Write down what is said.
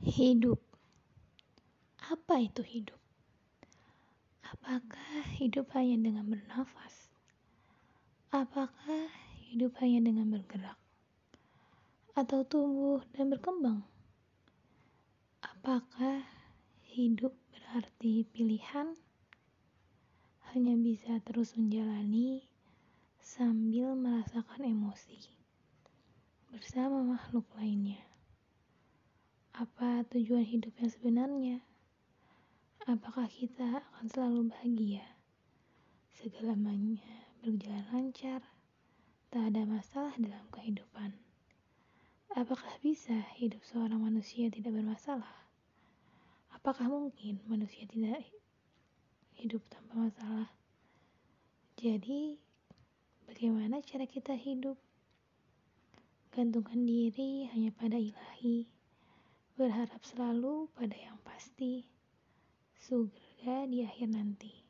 Hidup. Apa itu hidup? Apakah hidup hanya dengan bernafas? Apakah hidup hanya dengan bergerak? Atau tumbuh dan berkembang? Apakah hidup berarti pilihan? Hanya bisa terus menjalani sambil merasakan emosi bersama makhluk lainnya. Apa tujuan hidup yang sebenarnya? Apakah kita akan selalu bahagia? Segalanya berjalan lancar, tak ada masalah dalam kehidupan. Apakah bisa hidup seorang manusia tidak bermasalah? Apakah mungkin manusia tidak hidup tanpa masalah? Jadi, bagaimana cara kita hidup? Gantungkan diri hanya pada ilahi berharap selalu pada yang pasti, surga di akhir nanti.